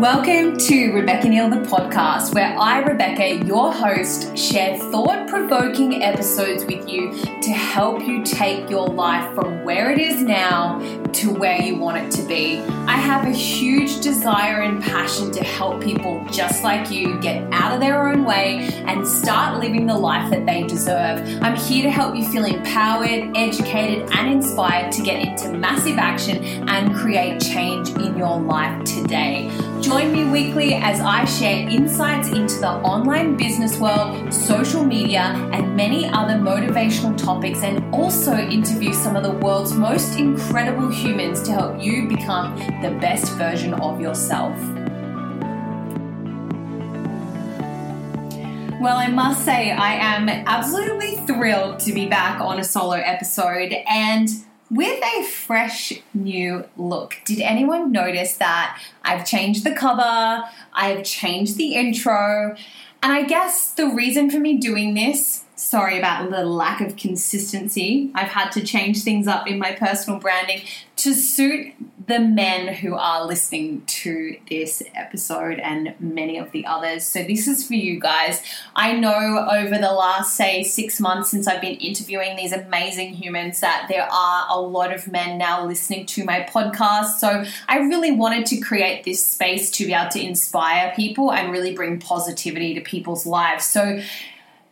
Welcome to Rebecca Neal, the podcast, where I, Rebecca, your host, share thought provoking episodes with you to help you take your life from where it is now to where you want it to be. I have a huge desire and passion to help people just like you get out of their own way and start living the life that they deserve. I'm here to help you feel empowered, educated, and inspired to get into massive action and create change in your life today. Join me weekly as I share insights into the online business world, social media, and many other motivational topics, and also interview some of the world's most incredible humans to help you become the best version of yourself. Well, I must say, I am absolutely thrilled to be back on a solo episode and with a fresh new look. Did anyone notice that I've changed the cover, I've changed the intro, and I guess the reason for me doing this, sorry about the lack of consistency, I've had to change things up in my personal branding to suit the men who are listening to this episode and many of the others. So, this is for you guys. I know over the last, say, six months since I've been interviewing these amazing humans that there are a lot of men now listening to my podcast. So, I really wanted to create this space to be able to inspire people and really bring positivity to people's lives. So,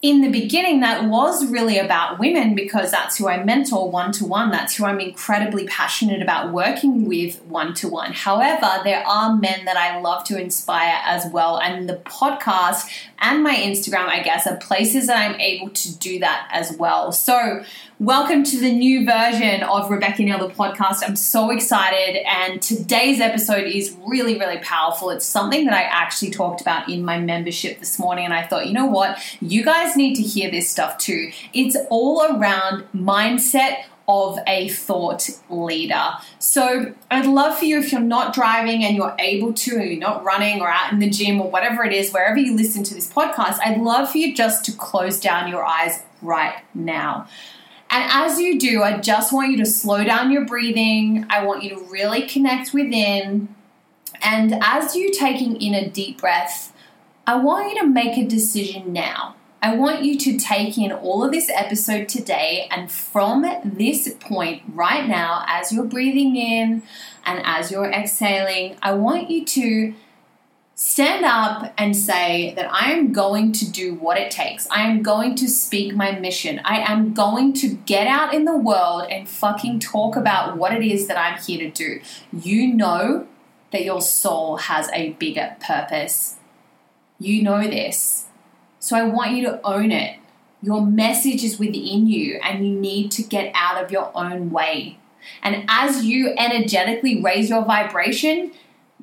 in the beginning, that was really about women because that's who I mentor one to one. That's who I'm incredibly passionate about working with one to one. However, there are men that I love to inspire as well. And the podcast and my Instagram, I guess, are places that I'm able to do that as well. So, welcome to the new version of Rebecca Neal, the podcast. I'm so excited. And today's episode is really, really powerful. It's something that I actually talked about in my membership this morning. And I thought, you know what? You guys need to hear this stuff too. It's all around mindset of a thought leader. So I'd love for you if you're not driving and you're able to, or you're not running or out in the gym or whatever it is, wherever you listen to this podcast, I'd love for you just to close down your eyes right now. And as you do, I just want you to slow down your breathing. I want you to really connect within. And as you're taking in a deep breath, I want you to make a decision now. I want you to take in all of this episode today, and from this point right now, as you're breathing in and as you're exhaling, I want you to stand up and say that I am going to do what it takes. I am going to speak my mission. I am going to get out in the world and fucking talk about what it is that I'm here to do. You know that your soul has a bigger purpose. You know this. So I want you to own it. Your message is within you, and you need to get out of your own way. And as you energetically raise your vibration,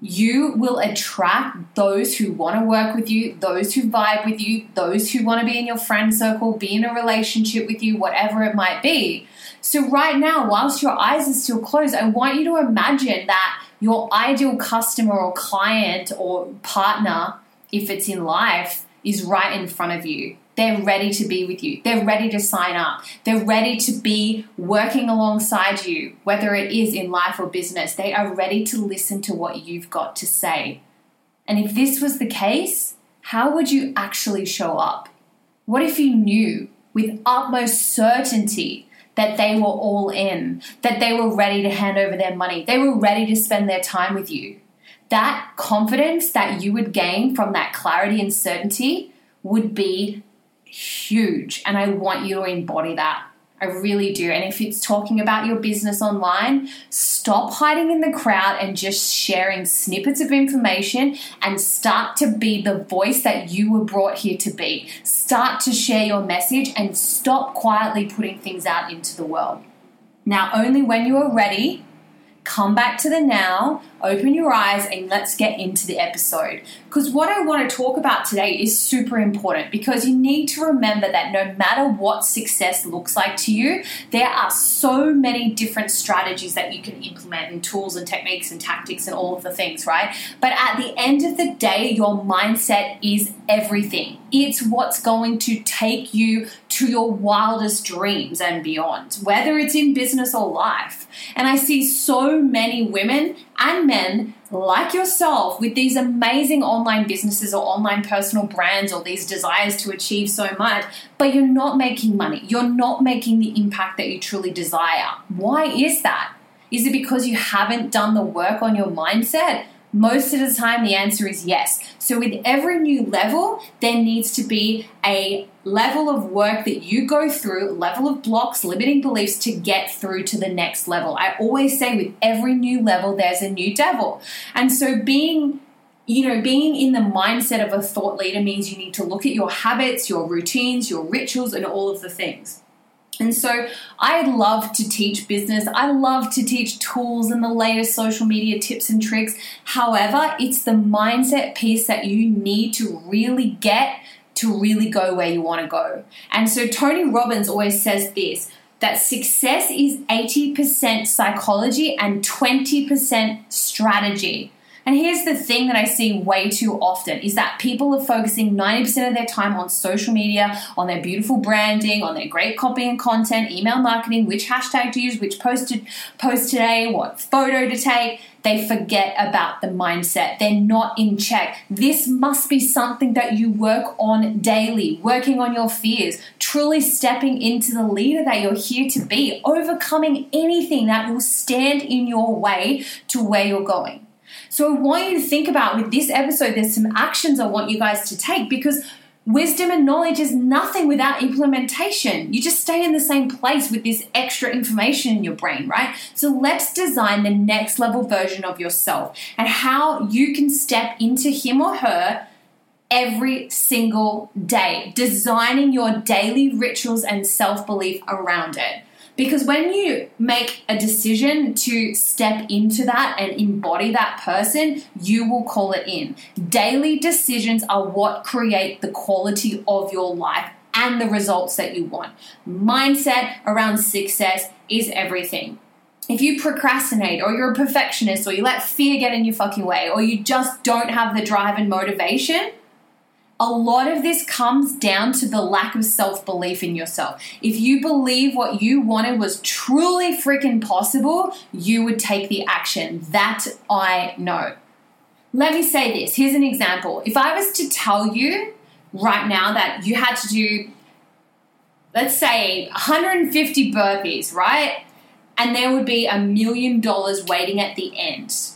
you will attract those who want to work with you, those who vibe with you, those who want to be in your friend circle, be in a relationship with you, whatever it might be. So, right now, whilst your eyes are still closed, I want you to imagine that your ideal customer or client or partner, if it's in life, is right in front of you. They're ready to be with you. They're ready to sign up. They're ready to be working alongside you, whether it is in life or business. They are ready to listen to what you've got to say. And if this was the case, how would you actually show up? What if you knew with utmost certainty that they were all in, that they were ready to hand over their money, they were ready to spend their time with you? that confidence that you would gain from that clarity and certainty would be huge. And I want you to embody that. I really do. And if it's talking about your business online, stop hiding in the crowd and just sharing snippets of information and start to be the voice that you were brought here to be. Start to share your message and stop quietly putting things out into the world. Now, only when you are ready come back to the now, open your eyes, and let's get into the episode. Because what I want to talk about today is super important because you need to remember that no matter what success looks like to you, there are so many different strategies that you can implement and tools and techniques and tactics and all of the things, right? But at the end of the day, your mindset is everything. It's what's going to take you to your wildest dreams and beyond, whether it's in business or life. And I see so many women and men like yourself with these amazing online businesses or online personal brands or these desires to achieve so much, but you're not making money. You're not making the impact that you truly desire. Why is that? Is it because you haven't done the work on your mindset? Most of the time, the answer is yes. So, with every new level, there needs to be a level of work that you go through, level of blocks, limiting beliefs to get through to the next level. I always say with every new level, there's a new devil. And so, being you know, being in the mindset of a thought leader means you need to look at your habits, your routines, your rituals, and all of the things. And so I love to teach business. I love to teach tools and the latest social media tips and tricks. However, it's the mindset piece that you need to really get to really go where you want to go. And so Tony Robbins always says this that success is 80% psychology and 20% strategy. And here's the thing that I see way too often is that people are focusing 90% of their time on social media, on their beautiful branding, on their great copy and content, email marketing, which hashtag to use, which post to post today, what photo to take. They forget about the mindset. They're not in check. This must be something that you work on daily, working on your fears, truly stepping into the leader that you're here to be, overcoming anything that will stand in your way to where you're going. So I want you to think about with this episode, there's some actions I want you guys to take because wisdom and knowledge is nothing without implementation. You just stay in the same place with this extra information in your brain, right? So let's design the next level version of yourself and how you can step into him or her every single day, designing your daily rituals and self belief around it. Because when you make a decision to step into that and embody that person, you will call it in. Daily decisions are what create the quality of your life and the results that you want. Mindset around success is everything. If you procrastinate or you're a perfectionist or you let fear get in your fucking way or you just don't have the drive and motivation, a lot of this comes down to the lack of self belief in yourself. If you believe what you wanted was truly freaking possible, you would take the action. That I know. Let me say this here's an example. If I was to tell you right now that you had to do, let's say, 150 burpees, right? And there would be a million dollars waiting at the end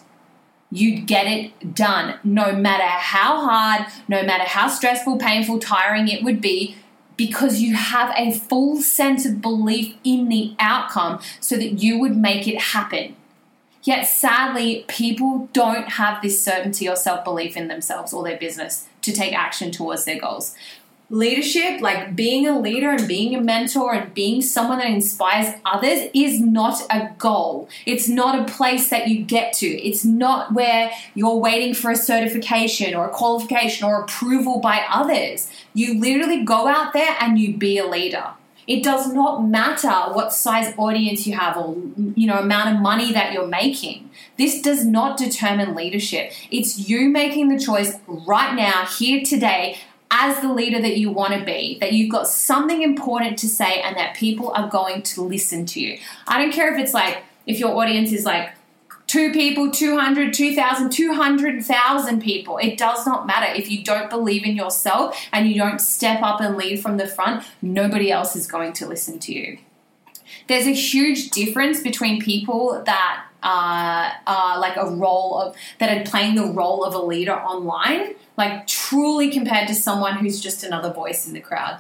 you'd get it done no matter how hard, no matter how stressful, painful, tiring it would be, because you have a full sense of belief in the outcome so that you would make it happen. Yet sadly, people don't have this certainty or self belief in themselves or their business to take action towards their goals leadership, like being a leader and being a mentor and being someone that inspires others, is not a goal. It's not a place that you get to. It's not where you're waiting for a certification or a qualification or approval by others. You literally go out there and you be a leader. It does not matter what size audience you have or you know amount of money that you're making. This does not determine leadership. It's you making the choice right now, here today, as the leader that you want to be, that you've got something important to say and that people are going to listen to you. I don't care if it's like, if your audience is like two people, 200, 2,000, 200,000 people. It does not matter. If you don't believe in yourself and you don't step up and lead from the front, nobody else is going to listen to you. There's a huge difference between people that uh, are like a role of that are playing the role of a leader online like truly compared to someone who's just another voice in the crowd.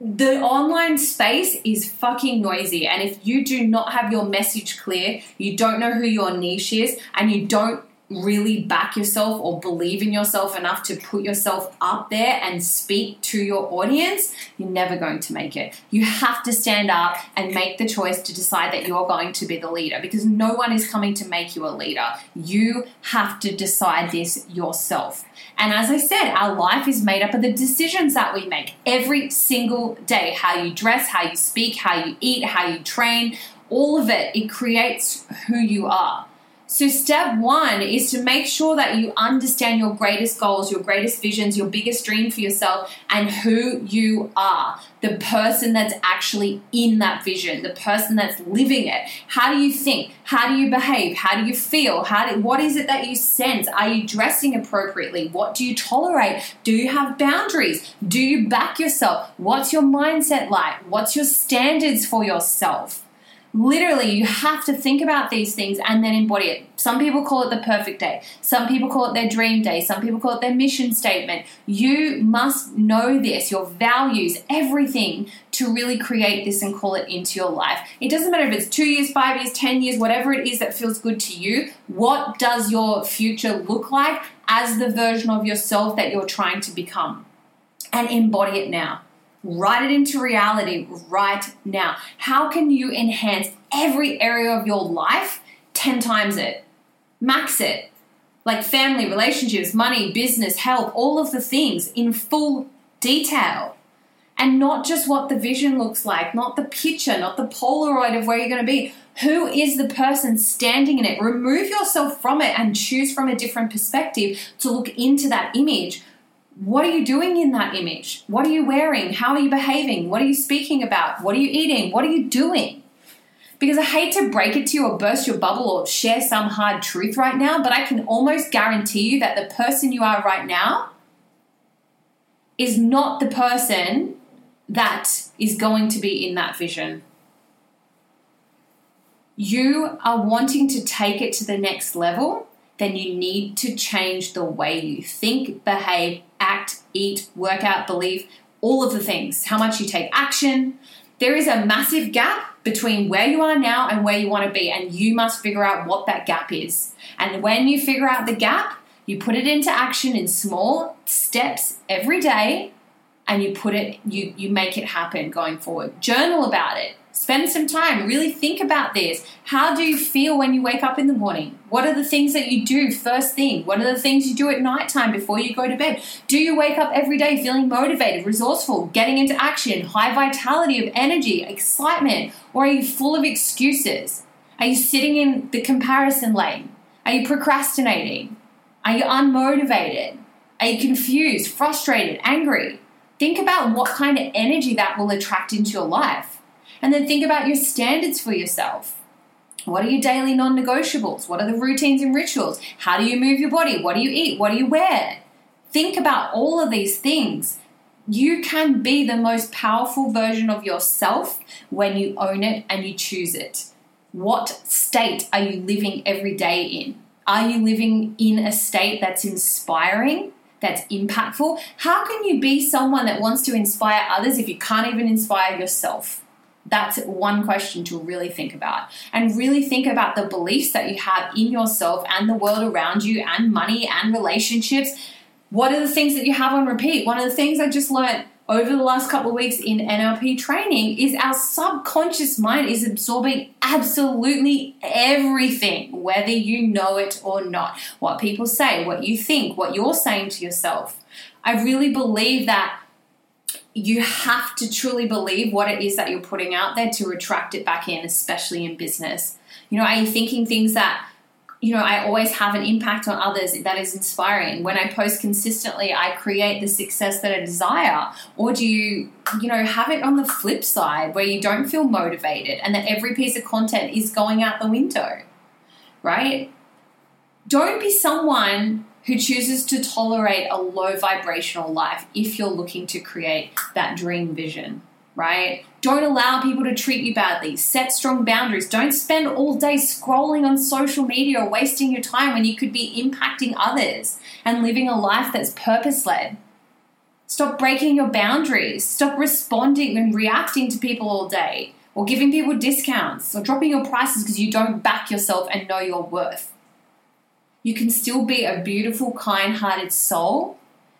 The online space is fucking noisy, and if you do not have your message clear, you don't know who your niche is, and you don't really back yourself or believe in yourself enough to put yourself up there and speak to your audience, you're never going to make it. You have to stand up and make the choice to decide that you're going to be the leader because no one is coming to make you a leader. You have to decide this yourself. And as I said, our life is made up of the decisions that we make every single day how you dress, how you speak, how you eat, how you train, all of it. It creates who you are. So, step one is to make sure that you understand your greatest goals, your greatest visions, your biggest dream for yourself, and who you are. The person that's actually in that vision, the person that's living it. How do you think? How do you behave? How do you feel? How do, what is it that you sense? Are you dressing appropriately? What do you tolerate? Do you have boundaries? Do you back yourself? What's your mindset like? What's your standards for yourself? Literally you have to think about these things and then embody it. Some people call it the perfect day. Some people call it their dream day. Some people call it their mission statement. You must know this your values everything to really create this and call it into your life. It doesn't matter if it's two years five years ten years whatever it is that feels good to you. What does your future look like as the version of yourself that you're trying to become? And embody it now Write it into reality right now. How can you enhance every area of your life 10 times it? Max it. Like family, relationships, money, business, health, all of the things in full detail. And not just what the vision looks like, not the picture, not the Polaroid of where you're going to be. Who is the person standing in it? Remove yourself from it and choose from a different perspective to look into that image what are you doing in that image? What are you wearing? How are you behaving? What are you speaking about? What are you eating? What are you doing? Because I hate to break it to you or burst your bubble or share some hard truth right now, but I can almost guarantee you that the person you are right now is not the person that is going to be in that vision. You are wanting to take it to the next level, then you need to change the way you think, behave, act, eat, work out, believe, all of the things, how much you take action. There is a massive gap between where you are now and where you want to be, and you must figure out what that gap is. And when you figure out the gap, you put it into action in small steps every day and you put it you you make it happen going forward. Journal about it. Spend some time, really think about this. How do you feel when you wake up in the morning? What are the things that you do first thing? What are the things you do at nighttime before you go to bed? Do you wake up every day feeling motivated, resourceful, getting into action, high vitality of energy, excitement, or are you full of excuses? Are you sitting in the comparison lane? Are you procrastinating? Are you unmotivated? Are you confused, frustrated, angry? Think about what kind of energy that will attract into your life. And then think about your standards for yourself. What are your daily non negotiables? What are the routines and rituals? How do you move your body? What do you eat? What do you wear? Think about all of these things. You can be the most powerful version of yourself when you own it and you choose it. What state are you living every day in? Are you living in a state that's inspiring, that's impactful? How can you be someone that wants to inspire others if you can't even inspire yourself? That's one question to really think about. And really think about the beliefs that you have in yourself and the world around you, and money and relationships. What are the things that you have on repeat? One of the things I just learned over the last couple of weeks in NLP training is our subconscious mind is absorbing absolutely everything, whether you know it or not. What people say, what you think, what you're saying to yourself. I really believe that you have to truly believe what it is that you're putting out there to attract it back in, especially in business. You know, are you thinking things that, you know, I always have an impact on others that is inspiring? When I post consistently, I create the success that I desire? Or do you, you know, have it on the flip side where you don't feel motivated and that every piece of content is going out the window, right? Don't be someone who chooses to tolerate a low vibrational life if you're looking to create that dream vision, right? Don't allow people to treat you badly. Set strong boundaries. Don't spend all day scrolling on social media or wasting your time when you could be impacting others and living a life that's purpose led. Stop breaking your boundaries. Stop responding and reacting to people all day or giving people discounts or dropping your prices because you don't back yourself and know your worth. You can still be a beautiful, kind hearted soul.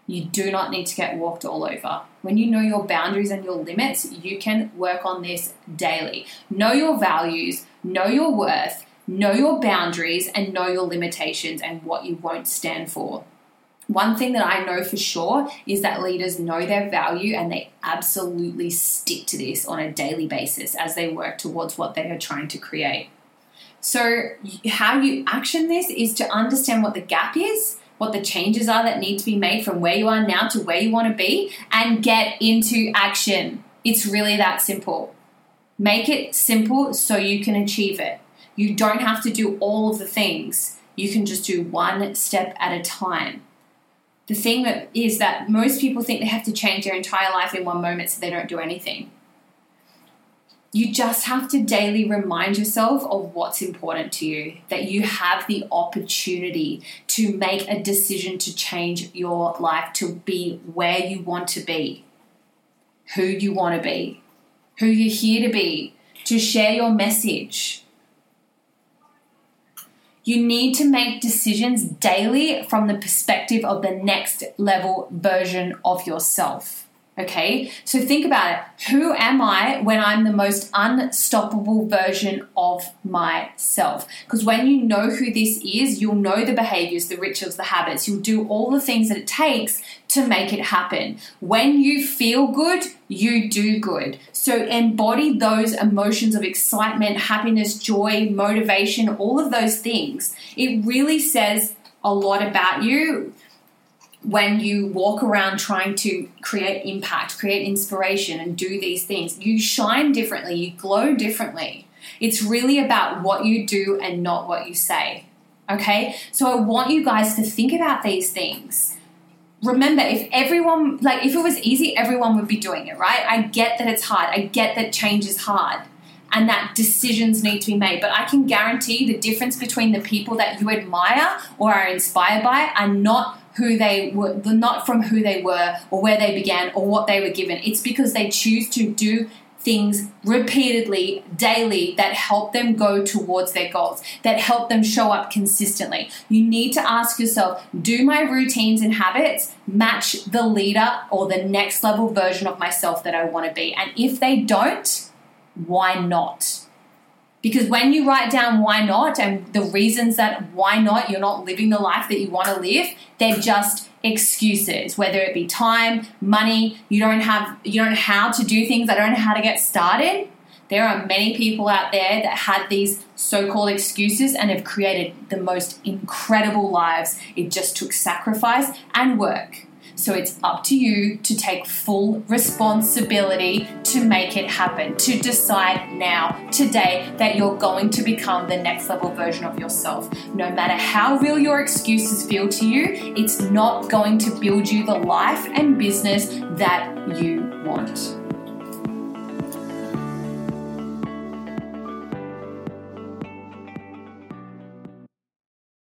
You do not need to get walked all over. When you know your boundaries and your limits, you can work on this daily. Know your values, know your worth, know your boundaries, and know your limitations and what you won't stand for. One thing that I know for sure is that leaders know their value and they absolutely stick to this on a daily basis as they work towards what they are trying to create. So, how you action this is to understand what the gap is, what the changes are that need to be made from where you are now to where you want to be, and get into action. It's really that simple. Make it simple so you can achieve it. You don't have to do all of the things, you can just do one step at a time. The thing that is that most people think they have to change their entire life in one moment so they don't do anything you just have to daily remind yourself of what's important to you, that you have the opportunity to make a decision to change your life, to be where you want to be, who you want to be, who you're here to be, to share your message. You need to make decisions daily from the perspective of the next level version of yourself. Okay, so think about it. Who am I when I'm the most unstoppable version of myself? Because when you know who this is, you'll know the behaviors, the rituals, the habits. You'll do all the things that it takes to make it happen. When you feel good, you do good. So embody those emotions of excitement, happiness, joy, motivation, all of those things. It really says a lot about you when you walk around trying to create impact, create inspiration, and do these things, you shine differently, you glow differently. It's really about what you do and not what you say. Okay? So I want you guys to think about these things. Remember, if everyone, like, if it was easy, everyone would be doing it, right? I get that it's hard. I get that change is hard and that decisions need to be made. But I can guarantee the difference between the people that you admire or are inspired by are not who they were, not from who they were or where they began or what they were given. It's because they choose to do things repeatedly, daily, that help them go towards their goals, that help them show up consistently. You need to ask yourself do my routines and habits match the leader or the next level version of myself that I want to be? And if they don't, why not? Because when you write down why not and the reasons that why not you're not living the life that you want to live, they're just excuses, whether it be time, money, you don't have you don't know how to do things, I don't know how to get started. There are many people out there that had these so-called excuses and have created the most incredible lives. It just took sacrifice and work. So it's up to you to take full responsibility to make it happen, to decide now, today, that you're going to become the next level version of yourself. No matter how real your excuses feel to you, it's not going to build you the life and business that you want.